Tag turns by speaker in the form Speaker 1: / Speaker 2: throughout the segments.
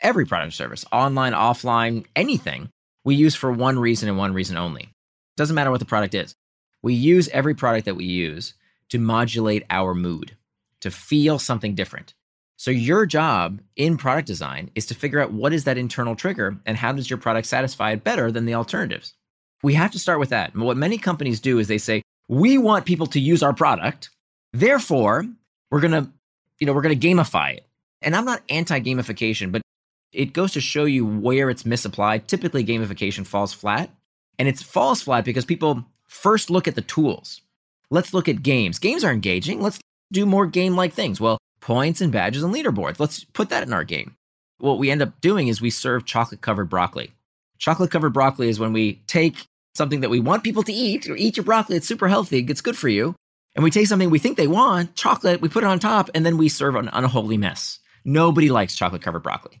Speaker 1: every product or service, online, offline, anything, we use for one reason and one reason only. Doesn't matter what the product is. We use every product that we use to modulate our mood, to feel something different. So your job in product design is to figure out what is that internal trigger and how does your product satisfy it better than the alternatives. We have to start with that. What many companies do is they say, "We want people to use our product. Therefore, we're going to, you know, we're going to gamify it." And I'm not anti-gamification, but it goes to show you where it's misapplied. Typically gamification falls flat, and it falls flat because people first look at the tools. Let's look at games. Games are engaging. Let's do more game-like things. Well, points and badges and leaderboards. Let's put that in our game. What we end up doing is we serve chocolate covered broccoli. Chocolate covered broccoli is when we take something that we want people to eat, or eat your broccoli, it's super healthy, it's good for you. And we take something we think they want, chocolate, we put it on top, and then we serve an unholy mess. Nobody likes chocolate covered broccoli.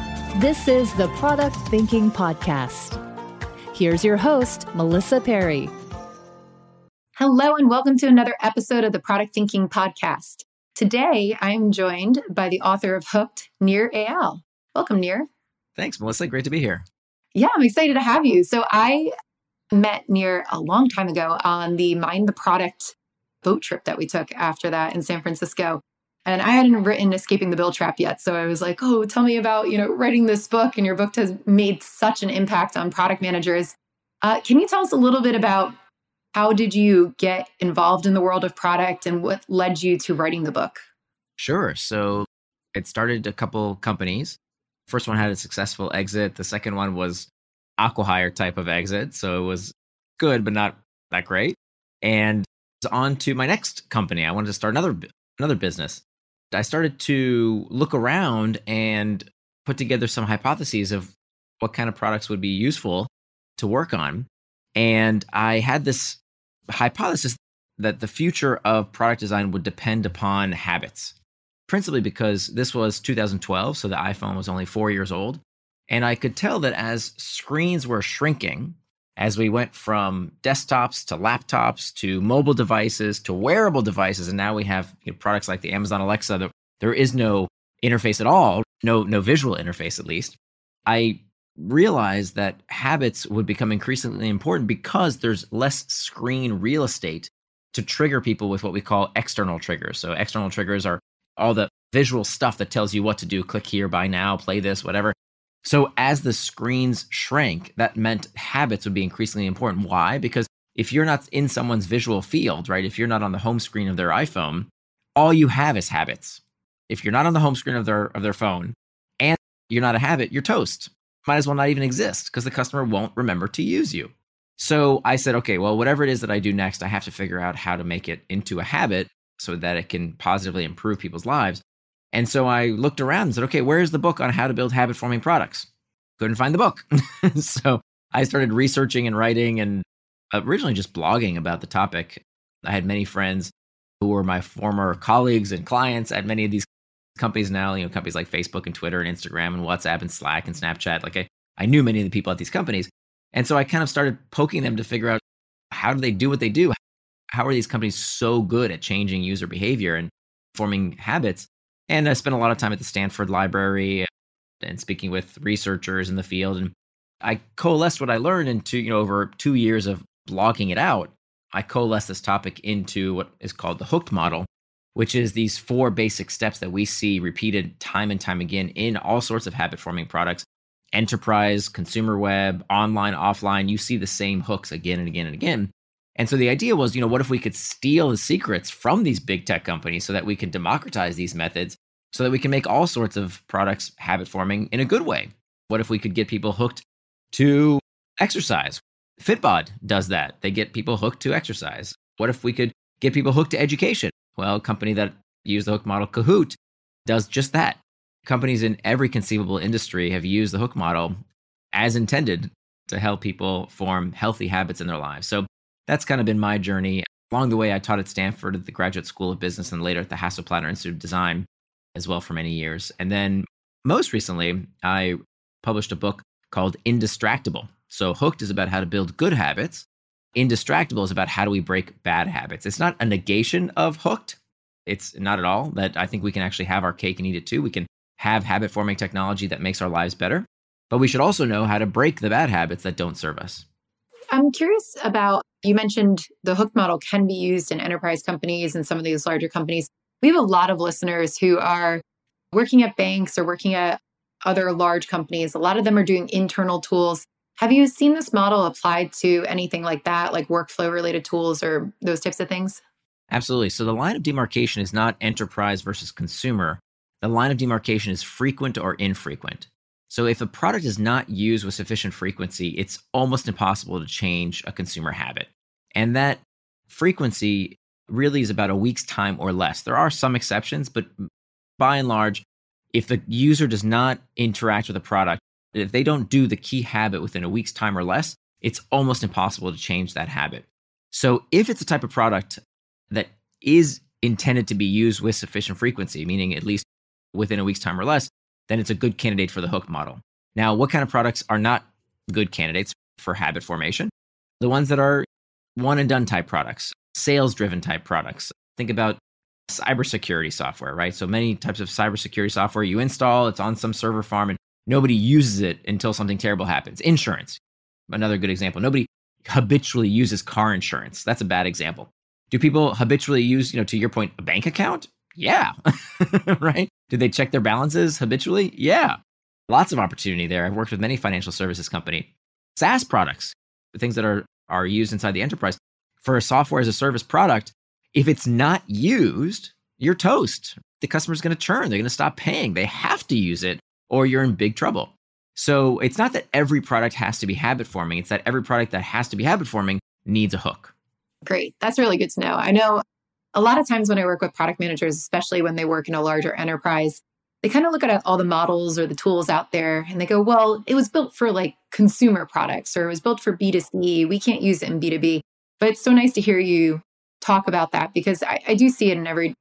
Speaker 2: This is the Product Thinking Podcast. Here's your host, Melissa Perri.
Speaker 3: Hello, and welcome to another episode of the Product Thinking Podcast. Today, I am joined by the author of Hooked, Nir Eyal. Welcome, Nir.
Speaker 1: Thanks, Melissa. Great to be here.
Speaker 3: Yeah, I'm excited to have you. So, I met Nir a long time ago on the Mind the Product boat trip that we took after that in San Francisco. And I hadn't written Escaping the Build Trap yet. So I was like, oh, tell me about, you know, writing this book. And your book has made such an impact on product managers. Uh, can you tell us a little bit about how did you get involved in the world of product and what led you to writing the book?
Speaker 1: Sure. So it started a couple companies. First one had a successful exit. The second one was acqui-hire type of exit. So it was good, but not that great. And on to my next company. I wanted to start another another business. I started to look around and put together some hypotheses of what kind of products would be useful to work on. And I had this hypothesis that the future of product design would depend upon habits, principally because this was 2012, so the iPhone was only four years old. And I could tell that as screens were shrinking, as we went from desktops to laptops to mobile devices to wearable devices, and now we have you know, products like the Amazon Alexa, that there is no interface at all, no no visual interface at least. I realized that habits would become increasingly important because there's less screen real estate to trigger people with what we call external triggers. So, external triggers are all the visual stuff that tells you what to do click here, buy now, play this, whatever. So, as the screens shrank, that meant habits would be increasingly important. Why? Because if you're not in someone's visual field, right, if you're not on the home screen of their iPhone, all you have is habits. If you're not on the home screen of their of their phone and you're not a habit, you're toast might as well not even exist because the customer won't remember to use you. So I said, okay, well, whatever it is that I do next, I have to figure out how to make it into a habit so that it can positively improve people's lives. And so I looked around and said, okay, where's the book on how to build habit forming products? Couldn't find the book. so I started researching and writing and originally just blogging about the topic. I had many friends who were my former colleagues and clients at many of these companies now, you know, companies like Facebook and Twitter and Instagram and WhatsApp and Slack and Snapchat. Like I, I knew many of the people at these companies. And so I kind of started poking them to figure out how do they do what they do? How are these companies so good at changing user behavior and forming habits? And I spent a lot of time at the Stanford Library and speaking with researchers in the field. And I coalesced what I learned into, you know, over two years of blogging it out. I coalesced this topic into what is called the hooked model, which is these four basic steps that we see repeated time and time again in all sorts of habit forming products enterprise, consumer web, online, offline. You see the same hooks again and again and again. And so the idea was, you know, what if we could steal the secrets from these big tech companies so that we can democratize these methods so that we can make all sorts of products habit forming in a good way? What if we could get people hooked to exercise? Fitbod does that. They get people hooked to exercise. What if we could get people hooked to education? Well, a company that used the hook model, Kahoot, does just that. companies in every conceivable industry have used the hook model as intended to help people form healthy habits in their lives. So that's kind of been my journey. Along the way, I taught at Stanford at the Graduate School of Business and later at the Hasso-Plattner Institute of Design as well for many years. And then most recently, I published a book called Indistractable. So Hooked is about how to build good habits. Indistractable is about how do we break bad habits. It's not a negation of Hooked. It's not at all that I think we can actually have our cake and eat it too. We can have habit forming technology that makes our lives better, but we should also know how to break the bad habits that don't serve us.
Speaker 3: I'm curious about you mentioned the hook model can be used in enterprise companies and some of these larger companies. We have a lot of listeners who are working at banks or working at other large companies. A lot of them are doing internal tools. Have you seen this model applied to anything like that, like workflow related tools or those types of things?
Speaker 1: Absolutely. So the line of demarcation is not enterprise versus consumer. The line of demarcation is frequent or infrequent. So if a product is not used with sufficient frequency, it's almost impossible to change a consumer habit. And that frequency really is about a week's time or less. There are some exceptions, but by and large, if the user does not interact with the product, if they don't do the key habit within a week's time or less, it's almost impossible to change that habit. So if it's a type of product that is intended to be used with sufficient frequency, meaning at least within a week's time or less, then it's a good candidate for the hook model. Now, what kind of products are not good candidates for habit formation? The ones that are one and done type products, sales driven type products. Think about cybersecurity software, right? So many types of cybersecurity software you install, it's on some server farm and nobody uses it until something terrible happens. Insurance, another good example. Nobody habitually uses car insurance. That's a bad example. Do people habitually use, you know, to your point, a bank account? Yeah. right? Do they check their balances habitually? Yeah. Lots of opportunity there. I've worked with many financial services company. SaaS products, the things that are are used inside the enterprise for a software as a service product, if it's not used, you're toast. The customer's going to churn. They're going to stop paying. They have to use it or you're in big trouble. So it's not that every product has to be habit forming. It's that every product that has to be habit forming needs a hook.
Speaker 3: Great. That's really good to know. I know a lot of times when I work with product managers, especially when they work in a larger enterprise, they kind of look at all the models or the tools out there and they go, well, it was built for like consumer products or it was built for B2C. We can't use it in B2B. But it's so nice to hear you talk about that because I, I do see it in every,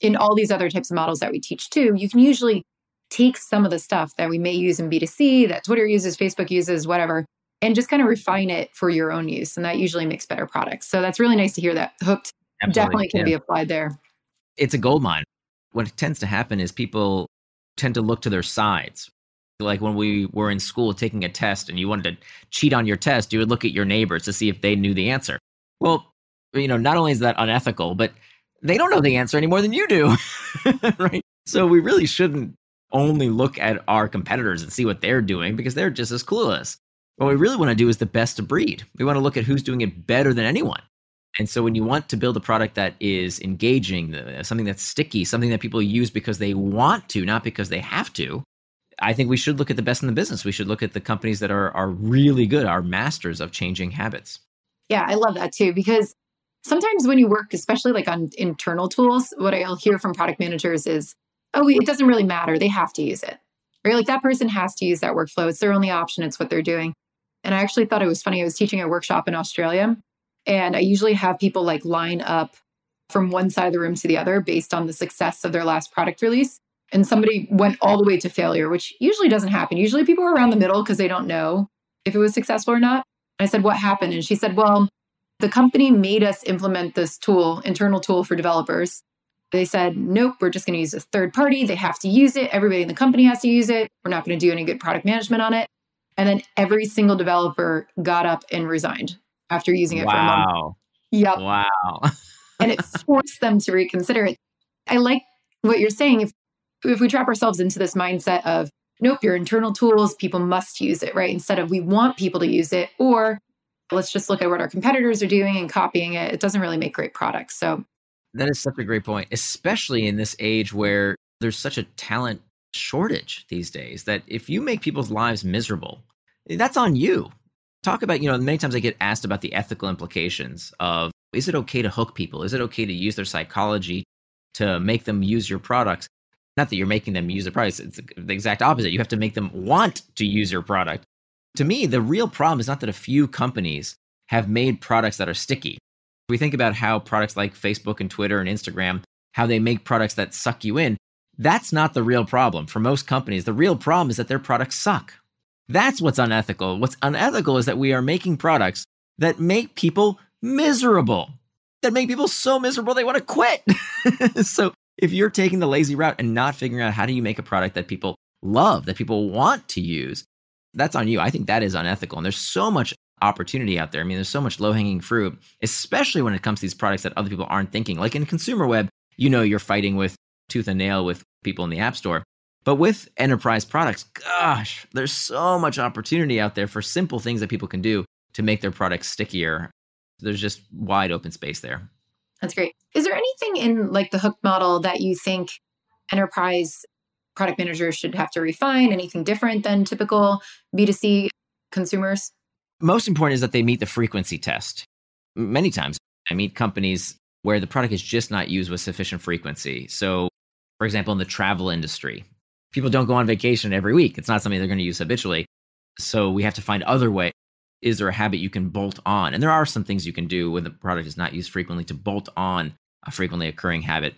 Speaker 3: in all these other types of models that we teach too. You can usually take some of the stuff that we may use in B2C, that Twitter uses, Facebook uses, whatever, and just kind of refine it for your own use. And that usually makes better products. So that's really nice to hear that hooked Absolutely. definitely can yeah. be applied there.
Speaker 1: It's a gold mine. What tends to happen is people tend to look to their sides. Like when we were in school taking a test and you wanted to cheat on your test, you would look at your neighbors to see if they knew the answer. Well, you know, not only is that unethical, but they don't know the answer any more than you do. right? So we really shouldn't only look at our competitors and see what they're doing because they're just as clueless. What we really want to do is the best of breed. We want to look at who's doing it better than anyone. And so when you want to build a product that is engaging, uh, something that's sticky, something that people use because they want to, not because they have to, I think we should look at the best in the business. We should look at the companies that are are really good, are masters of changing habits.
Speaker 3: Yeah, I love that too because sometimes when you work especially like on internal tools, what I'll hear from product managers is, "Oh, it doesn't really matter. They have to use it." Right? Like that person has to use that workflow. It's their only option. It's what they're doing. And I actually thought it was funny. I was teaching a workshop in Australia and I usually have people like line up from one side of the room to the other based on the success of their last product release. And somebody went all the way to failure, which usually doesn't happen. Usually people are around the middle because they don't know if it was successful or not. I said, What happened? And she said, Well, the company made us implement this tool, internal tool for developers. They said, Nope, we're just going to use a third party. They have to use it. Everybody in the company has to use it. We're not going to do any good product management on it. And then every single developer got up and resigned after using it wow. for a month. Yep.
Speaker 1: Wow.
Speaker 3: and it forced them to reconsider it. I like what you're saying. If if we trap ourselves into this mindset of nope, your internal tools, people must use it, right? Instead of we want people to use it, or let's just look at what our competitors are doing and copying it. It doesn't really make great products. So
Speaker 1: that is such a great point, especially in this age where there's such a talent shortage these days that if you make people's lives miserable, that's on you talk about, you know, many times I get asked about the ethical implications of is it okay to hook people? Is it okay to use their psychology to make them use your products? not that you're making them use the product, it's the exact opposite. You have to make them want to use your product. To me, the real problem is not that a few companies have made products that are sticky. If we think about how products like Facebook and Twitter and Instagram, how they make products that suck you in, that's not the real problem. For most companies, the real problem is that their products suck. That's what's unethical. What's unethical is that we are making products that make people miserable, that make people so miserable they want to quit. so if you're taking the lazy route and not figuring out how do you make a product that people love, that people want to use, that's on you. I think that is unethical. And there's so much opportunity out there. I mean, there's so much low hanging fruit, especially when it comes to these products that other people aren't thinking. Like in consumer web, you know, you're fighting with tooth and nail with people in the app store. But with enterprise products, gosh, there's so much opportunity out there for simple things that people can do to make their products stickier. There's just wide open space there.
Speaker 3: That's great. Is there anything in like the hook model that you think enterprise product managers should have to refine? Anything different than typical B2C consumers?
Speaker 1: Most important is that they meet the frequency test. Many times I meet companies where the product is just not used with sufficient frequency. So, for example, in the travel industry, people don't go on vacation every week. It's not something they're going to use habitually. So we have to find other way. Is there a habit you can bolt on? And there are some things you can do when the product is not used frequently to bolt on a frequently occurring habit.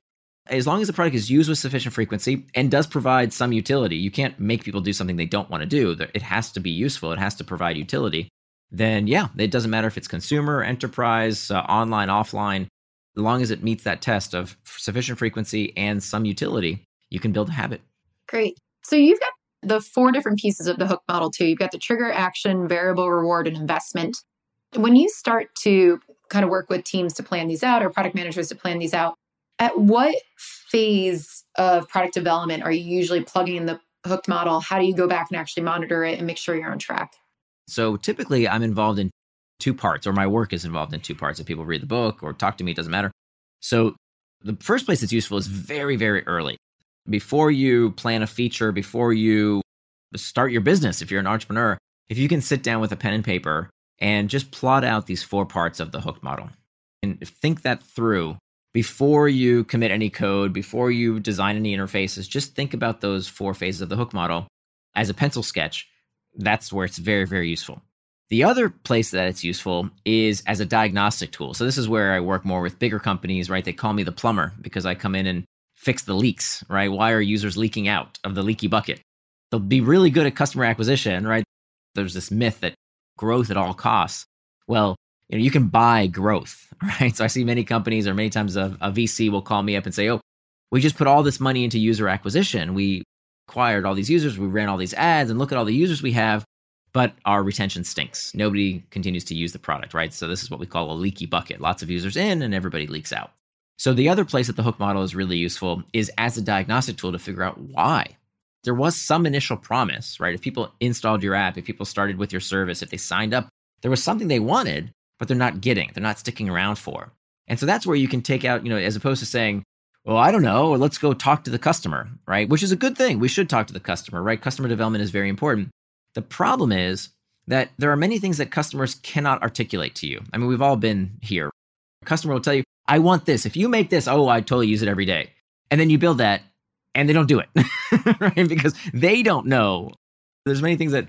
Speaker 1: As long as the product is used with sufficient frequency and does provide some utility, you can't make people do something they don't want to do. It has to be useful, it has to provide utility. Then, yeah, it doesn't matter if it's consumer, enterprise, uh, online, offline. As long as it meets that test of sufficient frequency and some utility, you can build a habit.
Speaker 3: Great. So you've got the four different pieces of the hook model too. You've got the trigger, action, variable reward, and investment. When you start to kind of work with teams to plan these out or product managers to plan these out, at what phase of product development are you usually plugging in the hooked model? How do you go back and actually monitor it and make sure you're on track?
Speaker 1: So typically I'm involved in two parts, or my work is involved in two parts. If people read the book or talk to me, it doesn't matter. So the first place it's useful is very, very early before you plan a feature, before you start your business, if you're an entrepreneur, if you can sit down with a pen and paper and just plot out these four parts of the hook model and think that through before you commit any code, before you design any interfaces, just think about those four phases of the hook model as a pencil sketch. That's where it's very, very useful. The other place that it's useful is as a diagnostic tool. So this is where I work more with bigger companies, right? They call me the plumber because I come in and fix the leaks, right? Why are users leaking out of the leaky bucket? They'll be really good at customer acquisition, right? There's this myth that growth at all costs. Well, you know, you can buy growth, right? So I see many companies or many times a, a VC will call me up and say, "Oh, we just put all this money into user acquisition. We acquired all these users, we ran all these ads, and look at all the users we have, but our retention stinks. Nobody continues to use the product, right? So this is what we call a leaky bucket. Lots of users in, and everybody leaks out. So the other place that the hook model is really useful is as a diagnostic tool to figure out why. There was some initial promise, right? If people installed your app, if people started with your service, if they signed up, there was something they wanted, but they're not getting, they're not sticking around for. And so that's where you can take out, you know, as opposed to saying, well, I don't know, let's go talk to the customer, right? Which is a good thing. We should talk to the customer, right? Customer development is very important. The problem is that there are many things that customers cannot articulate to you. I mean, we've all been here. A customer will tell you, I want this. If you make this, oh, I totally use it every day. And then you build that and they don't do it, right? Because they don't know. There's many things that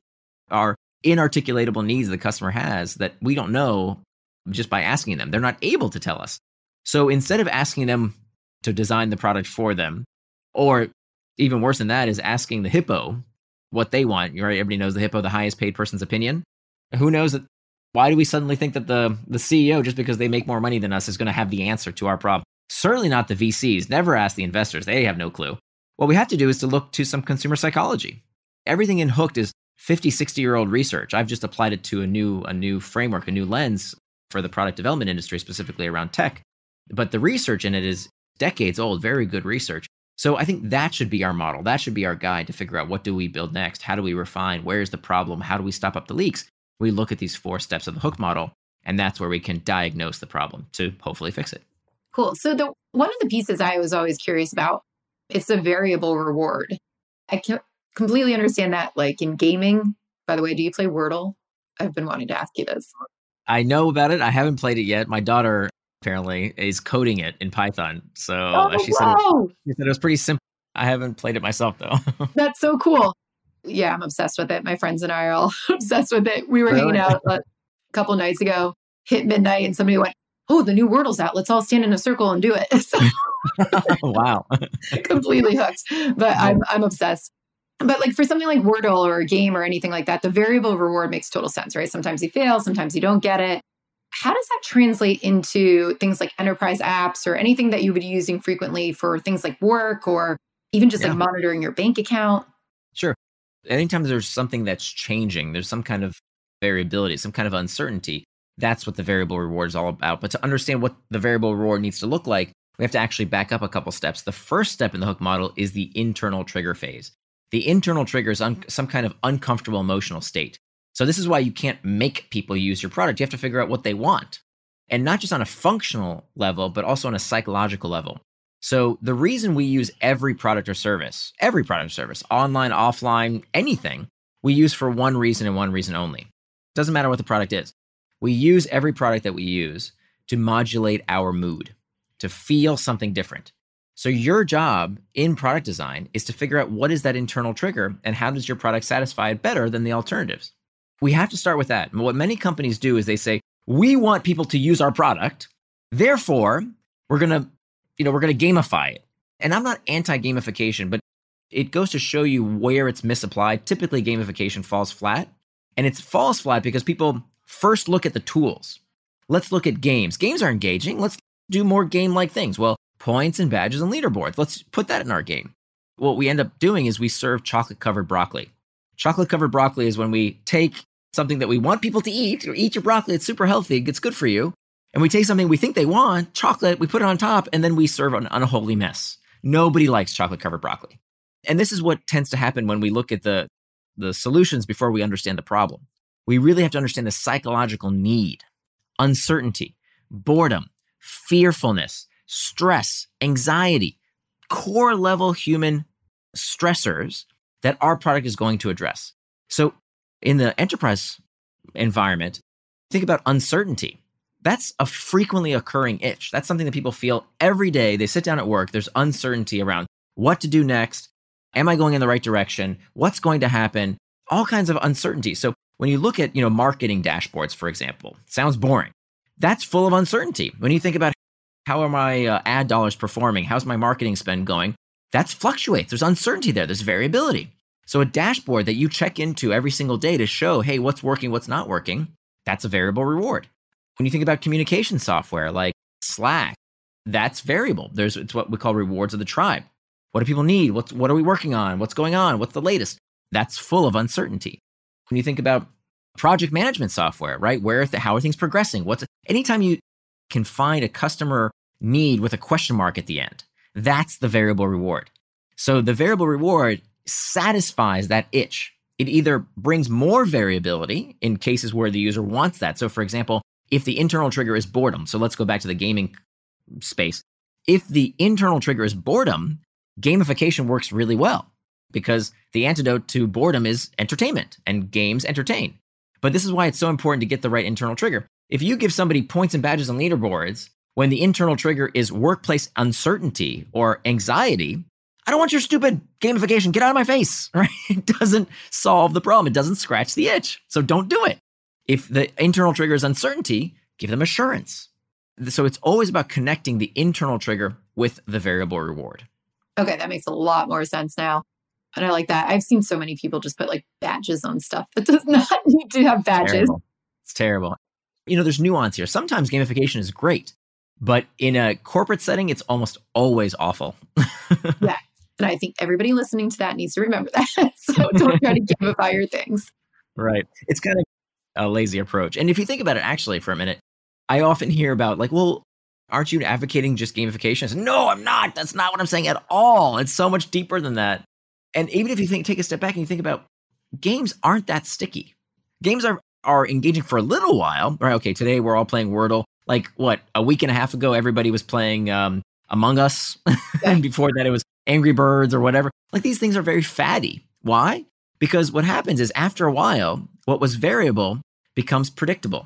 Speaker 1: are inarticulatable needs the customer has that we don't know just by asking them. They're not able to tell us. So instead of asking them to design the product for them, or even worse than that is asking the hippo what they want. Right? Everybody knows the hippo, the highest paid person's opinion. Who knows that why do we suddenly think that the, the CEO, just because they make more money than us, is going to have the answer to our problem? Certainly not the VCs. Never ask the investors. They have no clue. What we have to do is to look to some consumer psychology. Everything in Hooked is 50, 60 year old research. I've just applied it to a new, a new framework, a new lens for the product development industry, specifically around tech. But the research in it is decades old, very good research. So I think that should be our model. That should be our guide to figure out what do we build next? How do we refine? Where's the problem? How do we stop up the leaks? We look at these four steps of the hook model, and that's where we can diagnose the problem to hopefully fix it.
Speaker 3: Cool. So the one of the pieces I was always curious about it's a variable reward. I can completely understand that. Like in gaming, by the way, do you play Wordle? I've been wanting to ask you this.
Speaker 1: I know about it. I haven't played it yet. My daughter apparently is coding it in Python. So
Speaker 3: oh,
Speaker 1: she, said it, she said it was pretty simple. I haven't played it myself though.
Speaker 3: That's so cool. Yeah, I'm obsessed with it. My friends and I are all obsessed with it. We were
Speaker 1: Really?
Speaker 3: hanging out a couple nights ago, hit midnight, and somebody went, Oh, the new Wordle's out. Let's all stand in a circle and do it. So
Speaker 1: wow.
Speaker 3: completely hooked. But I'm I'm obsessed. But like for something like Wordle or a game or anything like that, the variable reward makes total sense, right? Sometimes you fail, sometimes you don't get it. How does that translate into things like enterprise apps or anything that you would be using frequently for things like work or even just
Speaker 1: Yeah.
Speaker 3: like monitoring your bank account?
Speaker 1: Sure. Anytime there's something that's changing, there's some kind of variability, some kind of uncertainty. That's what the variable reward is all about. But to understand what the variable reward needs to look like, we have to actually back up a couple steps. The first step in the hook model is the internal trigger phase. The internal trigger is un- some kind of uncomfortable emotional state. So, this is why you can't make people use your product. You have to figure out what they want. And not just on a functional level, but also on a psychological level. So the reason we use every product or service, every product or service, online, offline, anything, we use for one reason and one reason only. Doesn't matter what the product is. We use every product that we use to modulate our mood, to feel something different. So your job in product design is to figure out what is that internal trigger and how does your product satisfy it better than the alternatives. We have to start with that. And what many companies do is they say, "We want people to use our product. Therefore, we're going to you know, we're going to gamify it. And I'm not anti gamification, but it goes to show you where it's misapplied. Typically, gamification falls flat. And it falls flat because people first look at the tools. Let's look at games. Games are engaging. Let's do more game like things. Well, points and badges and leaderboards. Let's put that in our game. What we end up doing is we serve chocolate covered broccoli. Chocolate covered broccoli is when we take something that we want people to eat, or eat your broccoli, it's super healthy, it's good for you. And we take something we think they want, chocolate, we put it on top, and then we serve an unholy mess. Nobody likes chocolate covered broccoli. And this is what tends to happen when we look at the, the solutions before we understand the problem. We really have to understand the psychological need, uncertainty, boredom, fearfulness, stress, anxiety, core level human stressors that our product is going to address. So, in the enterprise environment, think about uncertainty that's a frequently occurring itch. That's something that people feel every day. They sit down at work, there's uncertainty around what to do next. Am I going in the right direction? What's going to happen? All kinds of uncertainty. So when you look at, you know, marketing dashboards, for example, sounds boring. That's full of uncertainty. When you think about how are my uh, ad dollars performing? How's my marketing spend going? That fluctuates. There's uncertainty there. There's variability. So a dashboard that you check into every single day to show, hey, what's working, what's not working, that's a variable reward. When you think about communication software like Slack, that's variable. There's it's what we call rewards of the tribe. What do people need? What's what are we working on? What's going on? What's the latest? That's full of uncertainty. When you think about project management software, right? Where the, how are things progressing? What's anytime you can find a customer need with a question mark at the end, that's the variable reward. So the variable reward satisfies that itch. It either brings more variability in cases where the user wants that. So for example, if the internal trigger is boredom, so let's go back to the gaming space. If the internal trigger is boredom, gamification works really well because the antidote to boredom is entertainment and games entertain. But this is why it's so important to get the right internal trigger. If you give somebody points and badges and leaderboards when the internal trigger is workplace uncertainty or anxiety, I don't want your stupid gamification. Get out of my face, right? It doesn't solve the problem. It doesn't scratch the itch. So don't do it. If the internal trigger is uncertainty, give them assurance. So it's always about connecting the internal trigger with the variable reward.
Speaker 3: Okay, that makes a lot more sense now. And I like that. I've seen so many people just put like badges on stuff that does not need to have badges.
Speaker 1: Terrible. It's terrible. You know, there's nuance here. Sometimes gamification is great, but in a corporate setting, it's almost always awful. Yeah.
Speaker 3: And I think everybody listening to that needs to remember that. so don't try to gamify your things.
Speaker 1: Right. It's kind of a lazy approach. And if you think about it actually for a minute, I often hear about like, well, aren't you advocating just gamification? Say, no, I'm not. That's not what I'm saying at all. It's so much deeper than that. And even if you think take a step back and you think about games aren't that sticky. Games are are engaging for a little while. Right. Okay, today we're all playing Wordle. Like what, a week and a half ago, everybody was playing um, Among Us. and before that it was Angry Birds or whatever. Like these things are very fatty. Why? Because what happens is after a while, what was variable becomes predictable.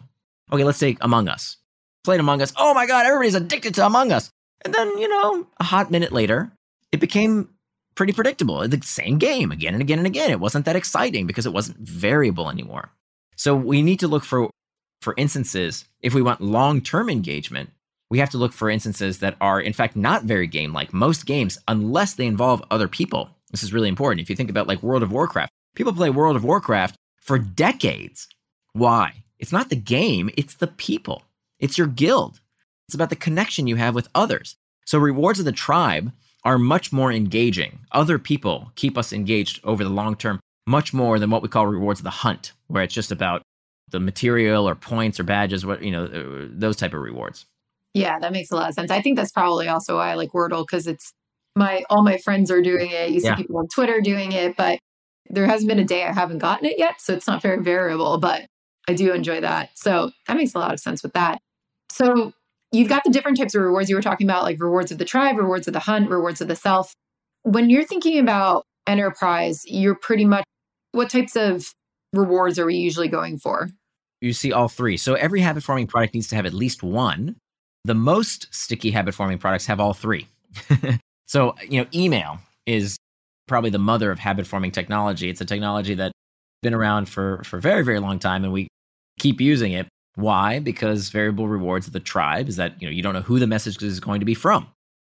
Speaker 1: Okay, let's take Among Us. Played Among Us. Oh my God, everybody's addicted to Among Us. And then, you know, a hot minute later, it became pretty predictable. The same game again and again and again. It wasn't that exciting because it wasn't variable anymore. So we need to look for for instances if we want long-term engagement, we have to look for instances that are in fact not very game like. Most games unless they involve other people. This is really important. If you think about like World of Warcraft, people play World of Warcraft for decades. Why? It's not the game, it's the people. It's your guild. It's about the connection you have with others. So rewards of the tribe are much more engaging. Other people keep us engaged over the long term, much more than what we call rewards of the hunt, where it's just about the material or points or badges, what you know, uh, those type of rewards.
Speaker 3: Yeah, that makes a lot of sense. I think that's probably also why I like Wordle because it's my all my friends are doing it. You see yeah. people on Twitter doing it, but there hasn't been a day I haven't gotten it yet, so it's not very variable. But I do enjoy that, so that makes a lot of sense with that. So you've got the different types of rewards you were talking about, like rewards of the tribe, rewards of the hunt, rewards of the self. When you're thinking about enterprise, you're pretty much what types of rewards are we usually going for?
Speaker 1: You see all three. So every habit forming product needs to have at least one. The most sticky habit forming products have all three. so, you know, email is probably the mother of habit forming technology. It's a technology that's been around for for a very very long time and we keep using it why? Because variable rewards of the tribe is that you know you don't know who the message is going to be from.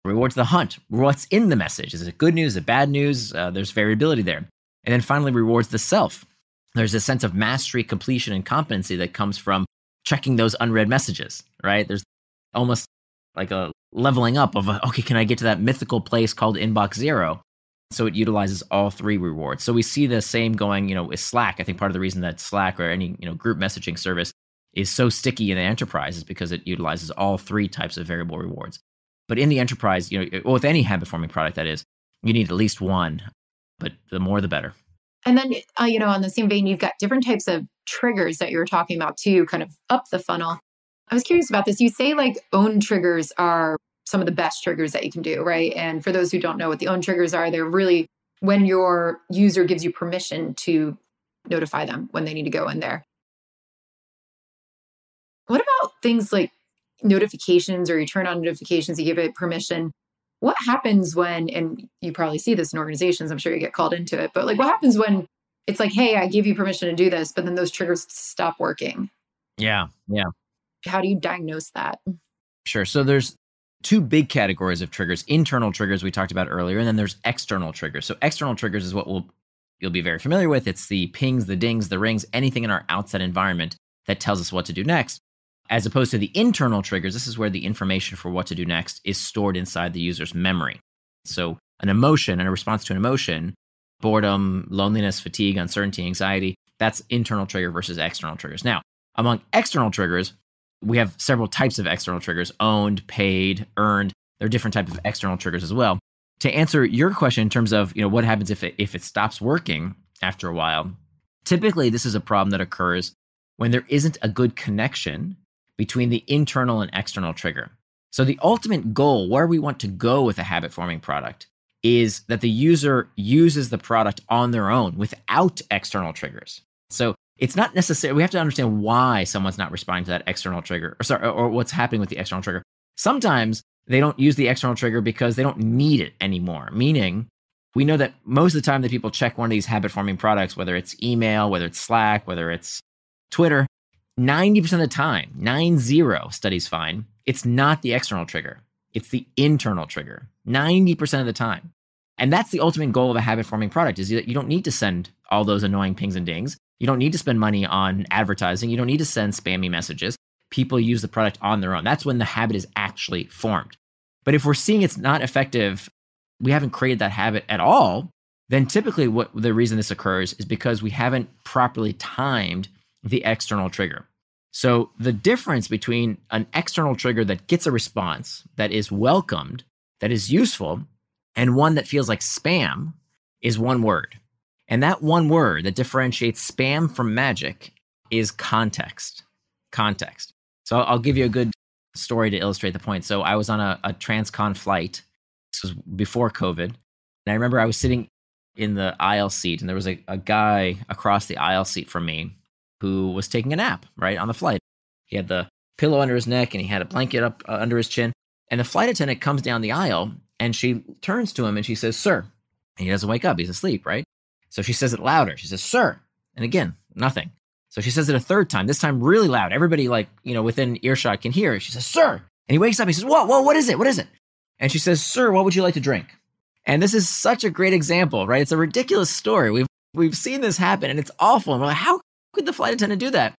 Speaker 1: Rewards the hunt. What's in the message? Is it good news? Is it bad news? Uh, there's variability there. And then finally, rewards the self. There's a sense of mastery, completion, and competency that comes from checking those unread messages, right? There's almost like a leveling up of, okay, can I get to that mythical place called inbox zero? So it utilizes all three rewards. So we see the same going, you know, with Slack. I think part of the reason that Slack or any, you know, group messaging service is so sticky in the enterprise is because it utilizes all three types of variable rewards. But in the enterprise, you know, with any habit forming product, that is, you need at least one, but the more the better.
Speaker 3: And then, uh, you know, on the same vein, you've got different types of triggers that you were talking about too, kind of up the funnel. I was curious about this. You say like own triggers are some of the best triggers that you can do, right? And for those who don't know what the own triggers are, they're really when your user gives you permission to notify them when they need to go in there. What about things like notifications or you turn on notifications, you give it permission? What happens when, and you probably see this in organizations, I'm sure you get called into it, but like what happens when it's like, hey, I give you permission to do this, but then those triggers stop working?
Speaker 1: Yeah. Yeah.
Speaker 3: How do you diagnose that?
Speaker 1: Sure. So there's two big categories of triggers internal triggers we talked about earlier and then there's external triggers so external triggers is what we'll you'll be very familiar with it's the pings the dings the rings anything in our outside environment that tells us what to do next as opposed to the internal triggers, this is where the information for what to do next is stored inside the user's memory. So, an emotion and a response to an emotion, boredom, loneliness, fatigue, uncertainty, anxiety, that's internal trigger versus external triggers. Now, among external triggers, we have several types of external triggers owned, paid, earned. There are different types of external triggers as well. To answer your question in terms of you know what happens if it, if it stops working after a while, typically this is a problem that occurs when there isn't a good connection between the internal and external trigger. So, the ultimate goal, where we want to go with a habit forming product, is that the user uses the product on their own without external triggers. So, it's not necessary. We have to understand why someone's not responding to that external trigger, or sorry, or what's happening with the external trigger. Sometimes they don't use the external trigger because they don't need it anymore. Meaning, we know that most of the time that people check one of these habit forming products, whether it's email, whether it's Slack, whether it's Twitter, 90% of the time, 9-0 studies find it's not the external trigger. It's the internal trigger. 90% of the time. And that's the ultimate goal of a habit forming product is that you don't need to send all those annoying pings and dings. You don't need to spend money on advertising. You don't need to send spammy messages. People use the product on their own. That's when the habit is actually formed. But if we're seeing it's not effective, we haven't created that habit at all, then typically what the reason this occurs is because we haven't properly timed the external trigger. So the difference between an external trigger that gets a response that is welcomed, that is useful, and one that feels like spam is one word. And that one word that differentiates spam from magic is context. Context. So I'll give you a good story to illustrate the point. So I was on a, a transcon flight. This was before COVID. And I remember I was sitting in the aisle seat, and there was a, a guy across the aisle seat from me who was taking a nap right on the flight. He had the pillow under his neck and he had a blanket up uh, under his chin. And the flight attendant comes down the aisle and she turns to him and she says, Sir, And he doesn't wake up. He's asleep, right? So she says it louder. She says, Sir. And again, nothing. So she says it a third time, this time really loud. Everybody, like, you know, within earshot can hear. She says, Sir. And he wakes up. He says, Whoa, whoa, what is it? What is it? And she says, Sir, what would you like to drink? And this is such a great example, right? It's a ridiculous story. We've we've seen this happen and it's awful. And we're like, how could the flight attendant do that?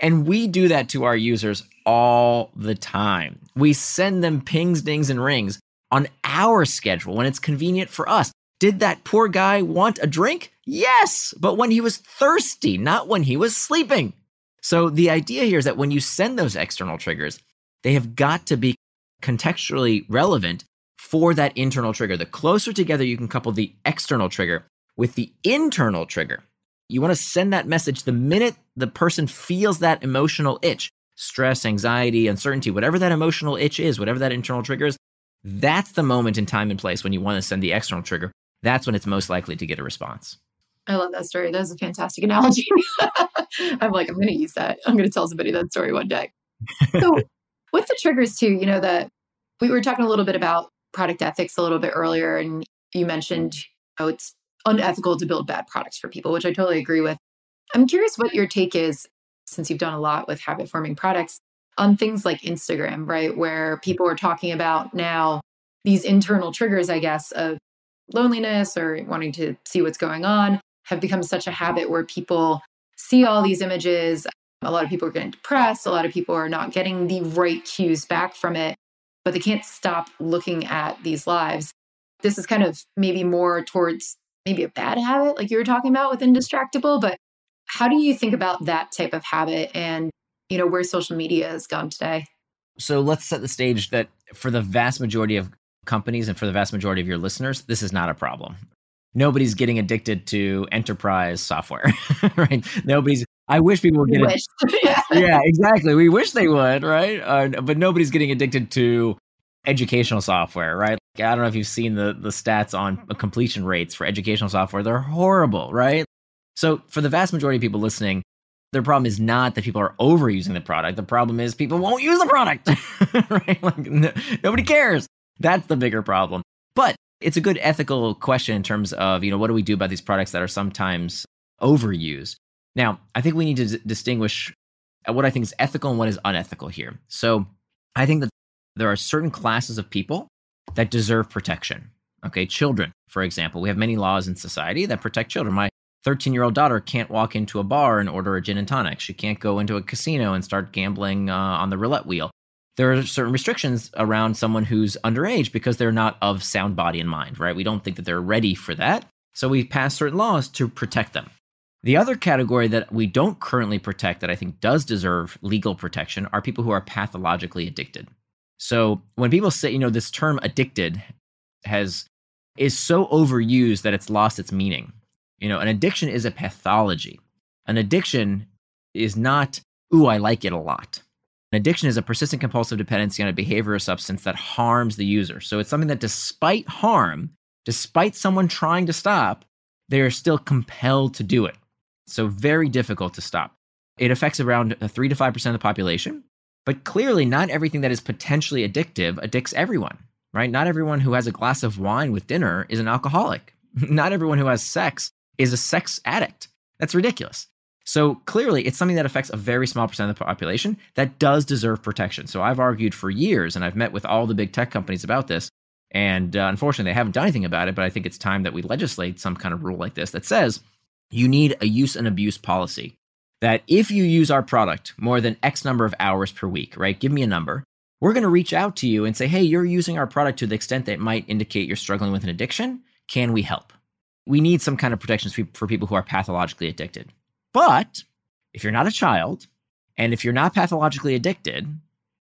Speaker 1: And we do that to our users all the time. We send them pings, dings, and rings on our schedule when it's convenient for us. Did that poor guy want a drink? Yes, but when he was thirsty, not when he was sleeping. So the idea here is that when you send those external triggers, they have got to be contextually relevant for that internal trigger. The closer together you can couple the external trigger with the internal trigger, you want to send that message the minute the person feels that emotional itch stress, anxiety, uncertainty, whatever that emotional itch is, whatever that internal trigger is. That's the moment in time and place when you want to send the external trigger. That's when it's most likely to get a response.
Speaker 3: I love that story. That's a fantastic analogy. I'm like, I'm going to use that. I'm going to tell somebody that story one day. So, with the triggers, too, you know, that we were talking a little bit about product ethics a little bit earlier, and you mentioned, you it's unethical to build bad products for people, which I totally agree with. I'm curious what your take is, since you've done a lot with habit forming products, on things like Instagram, right? Where people are talking about now these internal triggers, I guess, of loneliness or wanting to see what's going on have become such a habit where people see all these images. A lot of people are getting depressed. A lot of people are not getting the right cues back from it, but they can't stop looking at these lives. This is kind of maybe more towards maybe a bad habit, like you were talking about with Indistractable. But how do you think about that type of habit and, you know, where social media has gone today?
Speaker 1: So let's set the stage that for the vast majority of companies and for the vast majority of your listeners, this is not a problem. Nobody's getting addicted to enterprise software, right? Nobody's. I wish people would get it. yeah. yeah, exactly. We wish they would, right? Uh, but nobody's getting addicted to educational software, right? Like, I don't know if you've seen the the stats on completion rates for educational software. They're horrible, right? So for the vast majority of people listening, their problem is not that people are overusing the product. The problem is people won't use the product, right? Like, no, nobody cares. That's the bigger problem. But it's a good ethical question in terms of, you know, what do we do about these products that are sometimes overused? Now, I think we need to d- distinguish what I think is ethical and what is unethical here. So I think that there are certain classes of people that deserve protection. Okay, children, for example, we have many laws in society that protect children. My 13 year old daughter can't walk into a bar and order a gin and tonic. She can't go into a casino and start gambling uh, on the roulette wheel. There are certain restrictions around someone who's underage because they're not of sound body and mind, right? We don't think that they're ready for that. So we pass certain laws to protect them. The other category that we don't currently protect that I think does deserve legal protection are people who are pathologically addicted. So when people say, you know, this term addicted has is so overused that it's lost its meaning. You know, an addiction is a pathology. An addiction is not, ooh, I like it a lot. An addiction is a persistent compulsive dependency on a behavior or substance that harms the user. So it's something that, despite harm, despite someone trying to stop, they are still compelled to do it. So very difficult to stop. It affects around uh, 3 to 5% of the population. But clearly, not everything that is potentially addictive addicts everyone, right? Not everyone who has a glass of wine with dinner is an alcoholic. not everyone who has sex is a sex addict. That's ridiculous. So clearly, it's something that affects a very small percent of the population that does deserve protection. So I've argued for years, and I've met with all the big tech companies about this. And uh, unfortunately, they haven't done anything about it. But I think it's time that we legislate some kind of rule like this that says you need a use and abuse policy. That if you use our product more than X number of hours per week, right? Give me a number. We're going to reach out to you and say, hey, you're using our product to the extent that it might indicate you're struggling with an addiction. Can we help? we need some kind of protections for people who are pathologically addicted. But if you're not a child and if you're not pathologically addicted,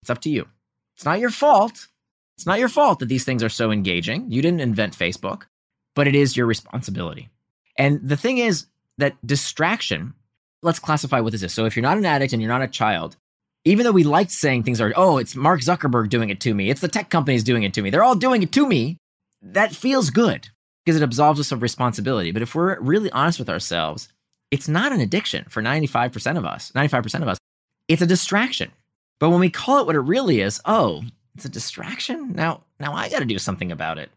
Speaker 1: it's up to you. It's not your fault. It's not your fault that these things are so engaging. You didn't invent Facebook, but it is your responsibility. And the thing is that distraction, let's classify what this is. So if you're not an addict and you're not a child, even though we like saying things are, oh, it's Mark Zuckerberg doing it to me, it's the tech companies doing it to me, they're all doing it to me, that feels good because it absolves us of responsibility. But if we're really honest with ourselves, it's not an addiction for 95% of us, 95% of us. It's a distraction. But when we call it what it really is, oh, it's a distraction. Now, now I got to do something about it.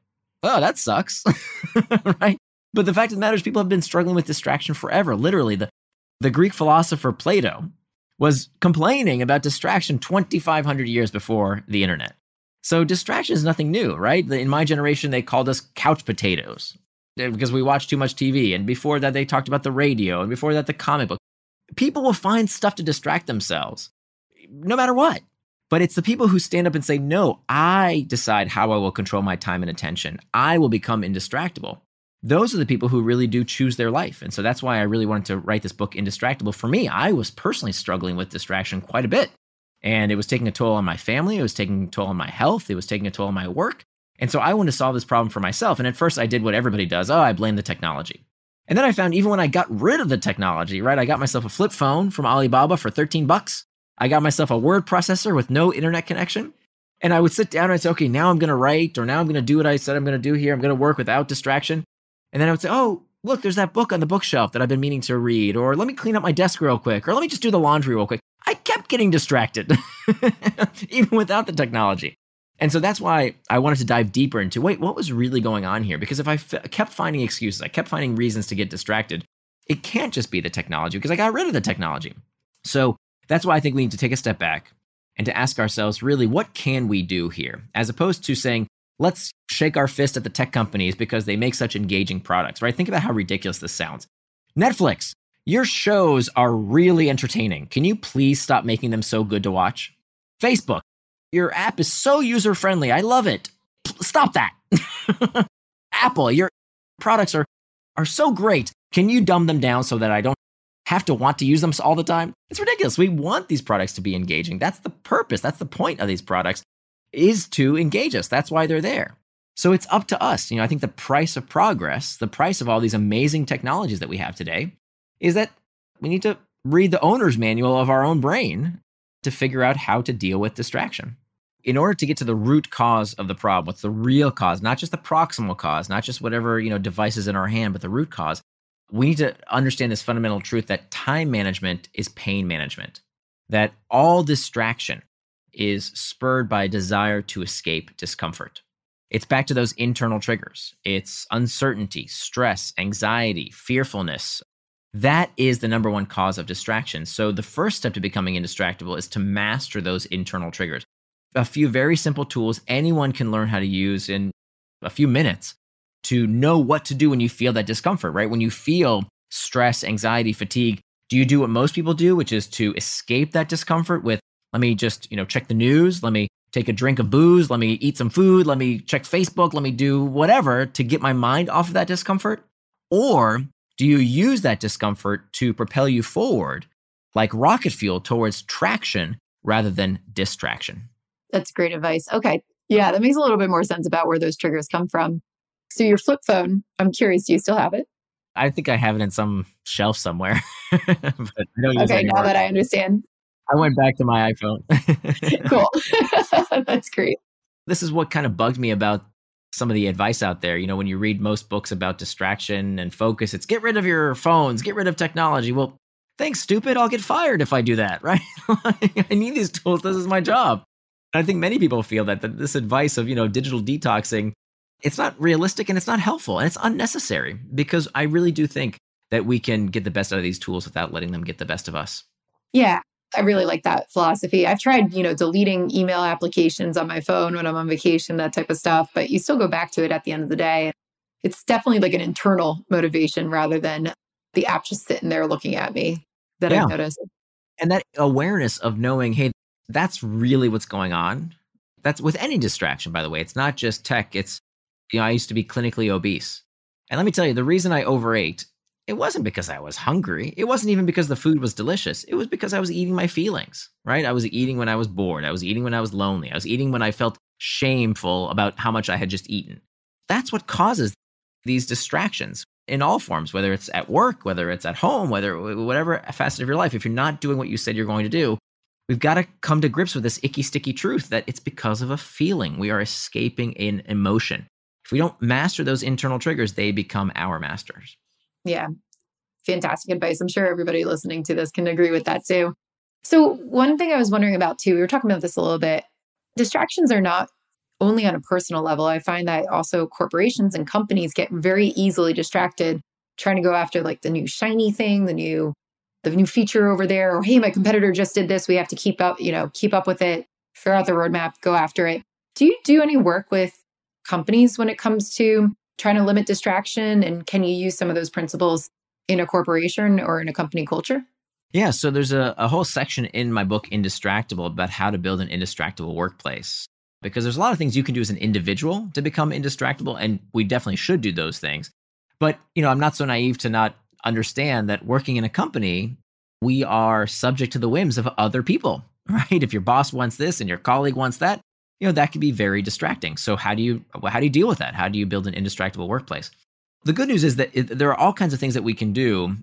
Speaker 1: oh, that sucks. right? But the fact of the matter is, people have been struggling with distraction forever. Literally, the, the Greek philosopher Plato was complaining about distraction 2,500 years before the internet. So distraction is nothing new, right? In my generation, they called us couch potatoes Uh, because we watch too much TV. And before that, they talked about the radio. And before that, the comic book. People will find stuff to distract themselves no matter what. But it's the people who stand up and say, no, I decide how I will control my time and attention. I will become indistractable. Those are the people who really do choose their life. And so that's why I really wanted to write this book, Indistractable. For me, I was personally struggling with distraction quite a bit. And it was taking a toll on my family. It was taking a toll on my health. It was taking a toll on my work. And so I wanted to solve this problem for myself. And at first, I did what everybody does oh, I blame the technology. And then I found even when I got rid of the technology, right? I got myself a flip phone from Alibaba for 13 bucks. I got myself a word processor with no internet connection. And I would sit down and I'd say, okay, now I'm going to write, or now I'm going to do what I said I'm going to do here. I'm going to work without distraction. And then I would say, oh, look, there's that book on the bookshelf that I've been meaning to read, or let me clean up my desk real quick, or let me just do the laundry real quick. I kept getting distracted, even without the technology. And so that's why I wanted to dive deeper into wait, what was really going on here? Because if I f- kept finding excuses, I kept finding reasons to get distracted, it can't just be the technology because I got rid of the technology. So that's why I think we need to take a step back and to ask ourselves really, what can we do here? As opposed to saying, let's shake our fist at the tech companies because they make such engaging products, right? Think about how ridiculous this sounds. Netflix, your shows are really entertaining. Can you please stop making them so good to watch? Facebook, your app is so user friendly. I love it. Stop that. Apple, your products are, are so great. Can you dumb them down so that I don't have to want to use them all the time. It's ridiculous. We want these products to be engaging. That's the purpose. That's the point of these products is to engage us. That's why they're there. So it's up to us. You know, I think the price of progress, the price of all these amazing technologies that we have today is that we need to read the owner's manual of our own brain to figure out how to deal with distraction. In order to get to the root cause of the problem, what's the real cause, not just the proximal cause, not just whatever, you know, devices in our hand, but the root cause, we need to understand this fundamental truth that time management is pain management, that all distraction is spurred by a desire to escape discomfort. It's back to those internal triggers. It's uncertainty, stress, anxiety, fearfulness. That is the number one cause of distraction. So, the first step to becoming indistractable is to master those internal triggers. A few very simple tools anyone can learn how to use in a few minutes to know what to do when you feel that discomfort, right? When you feel stress, anxiety, fatigue, do you do what most people do, which is to escape that discomfort with, let me just, you know, check the news, let me take a drink of booze, let me eat some food, let me check Facebook, let me do whatever to get my mind off of that discomfort? Or do you use that discomfort to propel you forward like rocket fuel towards traction rather than distraction?
Speaker 3: That's great advice. Okay. Yeah, that makes a little bit more sense about where those triggers come from. So your flip phone, I'm curious, do you still have it?
Speaker 1: I think I have it in some shelf somewhere.
Speaker 3: okay, now that I understand.
Speaker 1: I went back to my iPhone.
Speaker 3: cool. That's great.
Speaker 1: This is what kind of bugged me about some of the advice out there. You know, when you read most books about distraction and focus, it's get rid of your phones, get rid of technology. Well, thanks, stupid. I'll get fired if I do that, right? I need these tools. This is my job. And I think many people feel that, that this advice of, you know, digital detoxing it's not realistic and it's not helpful and it's unnecessary because I really do think that we can get the best out of these tools without letting them get the best of us.
Speaker 3: Yeah, I really like that philosophy. I've tried, you know, deleting email applications on my phone when I'm on vacation, that type of stuff, but you still go back to it at the end of the day. It's definitely like an internal motivation rather than the app just sitting there looking at me that yeah. I notice.
Speaker 1: And that awareness of knowing, hey, that's really what's going on. That's with any distraction, by the way. It's not just tech, it's you know, I used to be clinically obese. And let me tell you, the reason I overate, it wasn't because I was hungry. It wasn't even because the food was delicious. It was because I was eating my feelings, right? I was eating when I was bored. I was eating when I was lonely. I was eating when I felt shameful about how much I had just eaten. That's what causes these distractions in all forms, whether it's at work, whether it's at home, whether whatever facet of your life. If you're not doing what you said you're going to do, we've got to come to grips with this icky, sticky truth that it's because of a feeling. We are escaping an emotion. If we don't master those internal triggers, they become our masters.
Speaker 3: Yeah. Fantastic advice. I'm sure everybody listening to this can agree with that too. So, one thing I was wondering about too, we were talking about this a little bit. Distractions are not only on a personal level. I find that also corporations and companies get very easily distracted trying to go after like the new shiny thing, the new the new feature over there, or hey, my competitor just did this. We have to keep up, you know, keep up with it, figure out the roadmap, go after it. Do you do any work with companies when it comes to trying to limit distraction? And can you use some of those principles in a corporation or in a company culture?
Speaker 1: Yeah, so there's a, a whole section in my book, Indistractable, about how to build an indistractable workplace. Because there's a lot of things you can do as an individual to become indistractable, and we definitely should do those things. But, you know, I'm not so naive to not understand that working in a company, we are subject to the whims of other people, right? If your boss wants this and your colleague wants that, you know, that can be very distracting. So how do you how do you deal with that? How do you build an indistractable workplace? The good news is that it, there are all kinds of things that we can do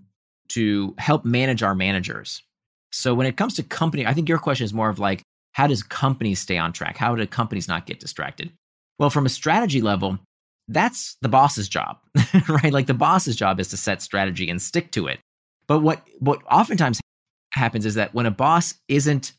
Speaker 1: to help manage our managers. So when it comes to company, I think your question is more of like, how does companies stay on track? How do companies not get distracted? Well, from a strategy level, that's the boss's job, right? Like the boss's job is to set strategy and stick to it. But what what oftentimes happens is that when a boss isn't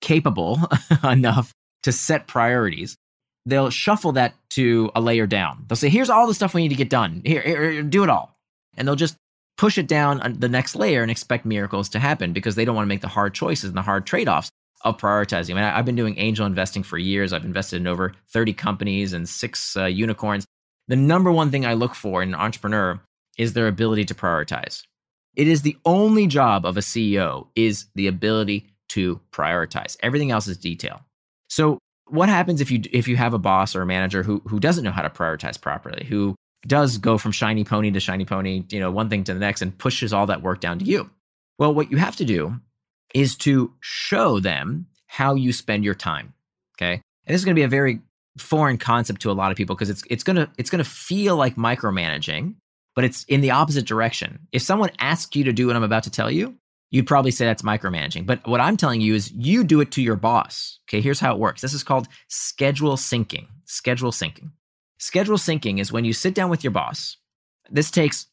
Speaker 1: capable enough to set priorities, they'll shuffle that to a layer down. They'll say, "Here's all the stuff we need to get done. Here, here do it all," and they'll just push it down the next layer and expect miracles to happen because they don't want to make the hard choices and the hard trade offs of prioritizing. I mean, I've been doing angel investing for years. I've invested in over 30 companies and six uh, unicorns the number one thing I look for in an entrepreneur is their ability to prioritize. It is the only job of a CEO is the ability to prioritize. Everything else is detail. So what happens if you if you have a boss or a manager who who doesn't know how to prioritize properly, who does go from shiny pony to shiny pony, you know, one thing to the next and pushes all that work down to you? Well, what you have to do is to show them how you spend your time. Okay. And this is going to be a very foreign concept to a lot of people because it's it's gonna it's gonna feel like micromanaging, but it's in the opposite direction. If someone asks you to do what I'm about to tell you, you'd probably say that's micromanaging. But what I'm telling you is you do it to your boss. Okay, here's how it works. This is called schedule syncing. Schedule syncing. Schedule syncing is when you sit down with your boss. This takes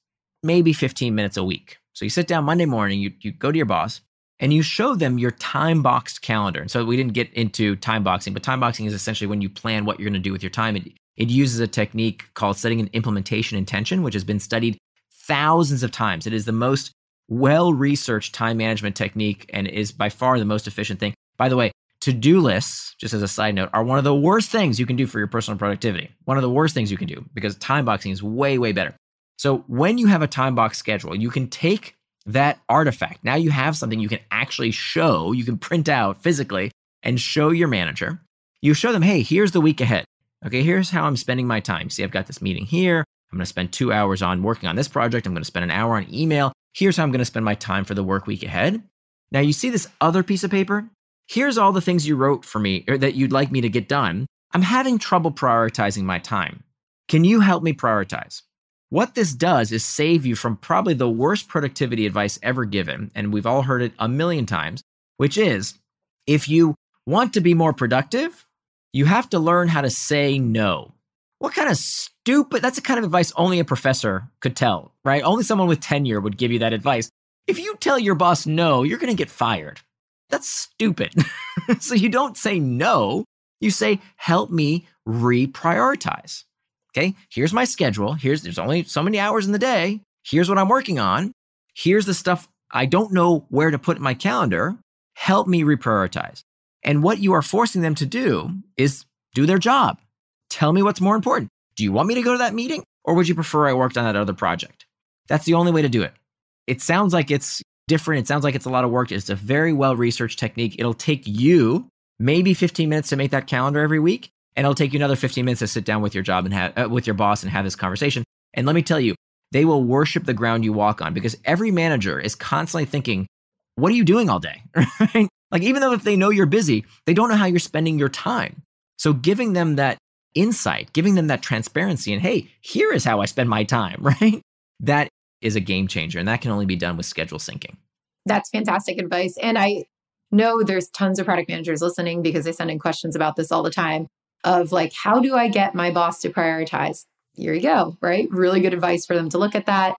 Speaker 1: maybe 15 minutes a week. So you sit down Monday morning, you, you go to your boss, and you show them your time boxed calendar. And so we didn't get into time boxing, but time boxing is essentially when you plan what you're going to do with your time. It, it uses a technique called setting an implementation intention, which has been studied thousands of times. It is the most well researched time management technique and is by far the most efficient thing. By the way, to do lists, just as a side note, are one of the worst things you can do for your personal productivity. One of the worst things you can do because time boxing is way, way better. So when you have a time box schedule, you can take that artifact. Now you have something you can actually show, you can print out physically and show your manager. You show them, hey, here's the week ahead. Okay, here's how I'm spending my time. See, I've got this meeting here. I'm going to spend two hours on working on this project. I'm going to spend an hour on email. Here's how I'm going to spend my time for the work week ahead. Now, you see this other piece of paper? Here's all the things you wrote for me or that you'd like me to get done. I'm having trouble prioritizing my time. Can you help me prioritize? What this does is save you from probably the worst productivity advice ever given. And we've all heard it a million times, which is if you want to be more productive, you have to learn how to say no. What kind of stupid, that's the kind of advice only a professor could tell, right? Only someone with tenure would give you that advice. If you tell your boss no, you're going to get fired. That's stupid. so you don't say no, you say, help me reprioritize. Okay, here's my schedule. Here's there's only so many hours in the day. Here's what I'm working on. Here's the stuff I don't know where to put in my calendar. Help me reprioritize. And what you are forcing them to do is do their job. Tell me what's more important. Do you want me to go to that meeting or would you prefer I worked on that other project? That's the only way to do it. It sounds like it's different. It sounds like it's a lot of work. It's a very well researched technique. It'll take you maybe 15 minutes to make that calendar every week and it'll take you another 15 minutes to sit down with your job and have uh, with your boss and have this conversation. And let me tell you, they will worship the ground you walk on because every manager is constantly thinking, "What are you doing all day?" Like even though if they know you're busy, they don't know how you're spending your time. So giving them that insight, giving them that transparency and hey, here is how I spend my time, right? That is a game changer and that can only be done with schedule syncing.
Speaker 3: That's fantastic advice. And I know there's tons of product managers listening because they send in questions about this all the time of like, how do I get my boss to prioritize? Here you go, right? Really good advice for them to look at that.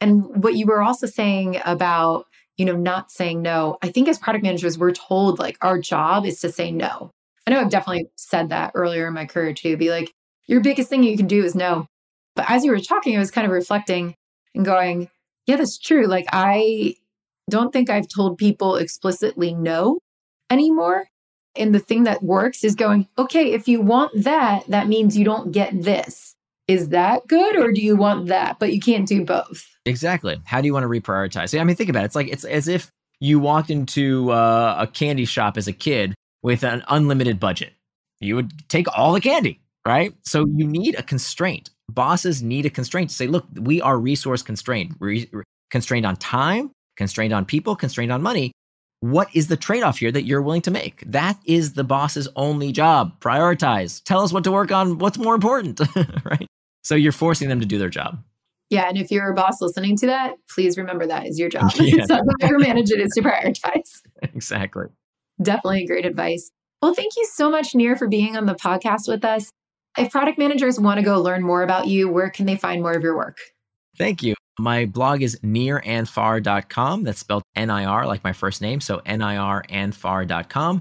Speaker 3: And what you were also saying about, you know, not saying no. I think as product managers, we're told like our job is to say no. I know I've definitely said that earlier in my career too. Be like, your biggest thing you can do is no. But as you were talking, I was kind of reflecting and going, yeah, that's true. Like, I don't think I've told people explicitly no anymore. And the thing that works is going, okay, if you want that, that means you don't get this. Is that good or do you want that? But you can't do both.
Speaker 1: Exactly. How do you want to reprioritize? I mean, think about it. It's like it's as if you walked into uh, a candy shop as a kid with an unlimited budget. You would take all the candy, right? So you need a constraint. Bosses need a constraint to say, look, we are resource constrained, Re- constrained on time, constrained on people, constrained on money. What is the trade off here that you're willing to make? That is the boss's only job. Prioritize. Tell us what to work on. What's more important, right? So you're forcing them to do their job.
Speaker 3: Yeah. And if you're a boss listening to that, please remember that is your job. Yeah. it's not to micromanage it, is to prioritize.
Speaker 1: Exactly.
Speaker 3: Definitely great advice. Well, thank you so much, Nir, for being on the podcast with us. If product managers want to go learn more about you, where can they find more of your work?
Speaker 1: Thank you. My blog is nirandfar.com. That's spelled N I R, like my first name. So N I R and far.com.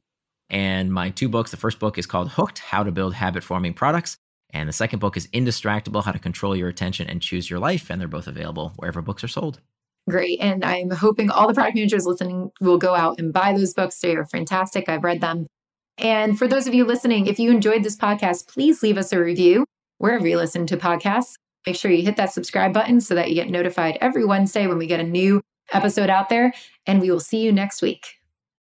Speaker 1: And my two books the first book is called Hooked How to Build Habit Forming Products. And the second book is Indistractable How to Control Your Attention and Choose Your Life. And they're both available wherever books are sold.
Speaker 3: Great. And I'm hoping all the product managers listening will go out and buy those books. They are fantastic. I've read them. And for those of you listening, if you enjoyed this podcast, please leave us a review wherever you listen to podcasts. Make sure you hit that subscribe button so that you get notified every Wednesday when we get a new episode out there. And we will see you next week.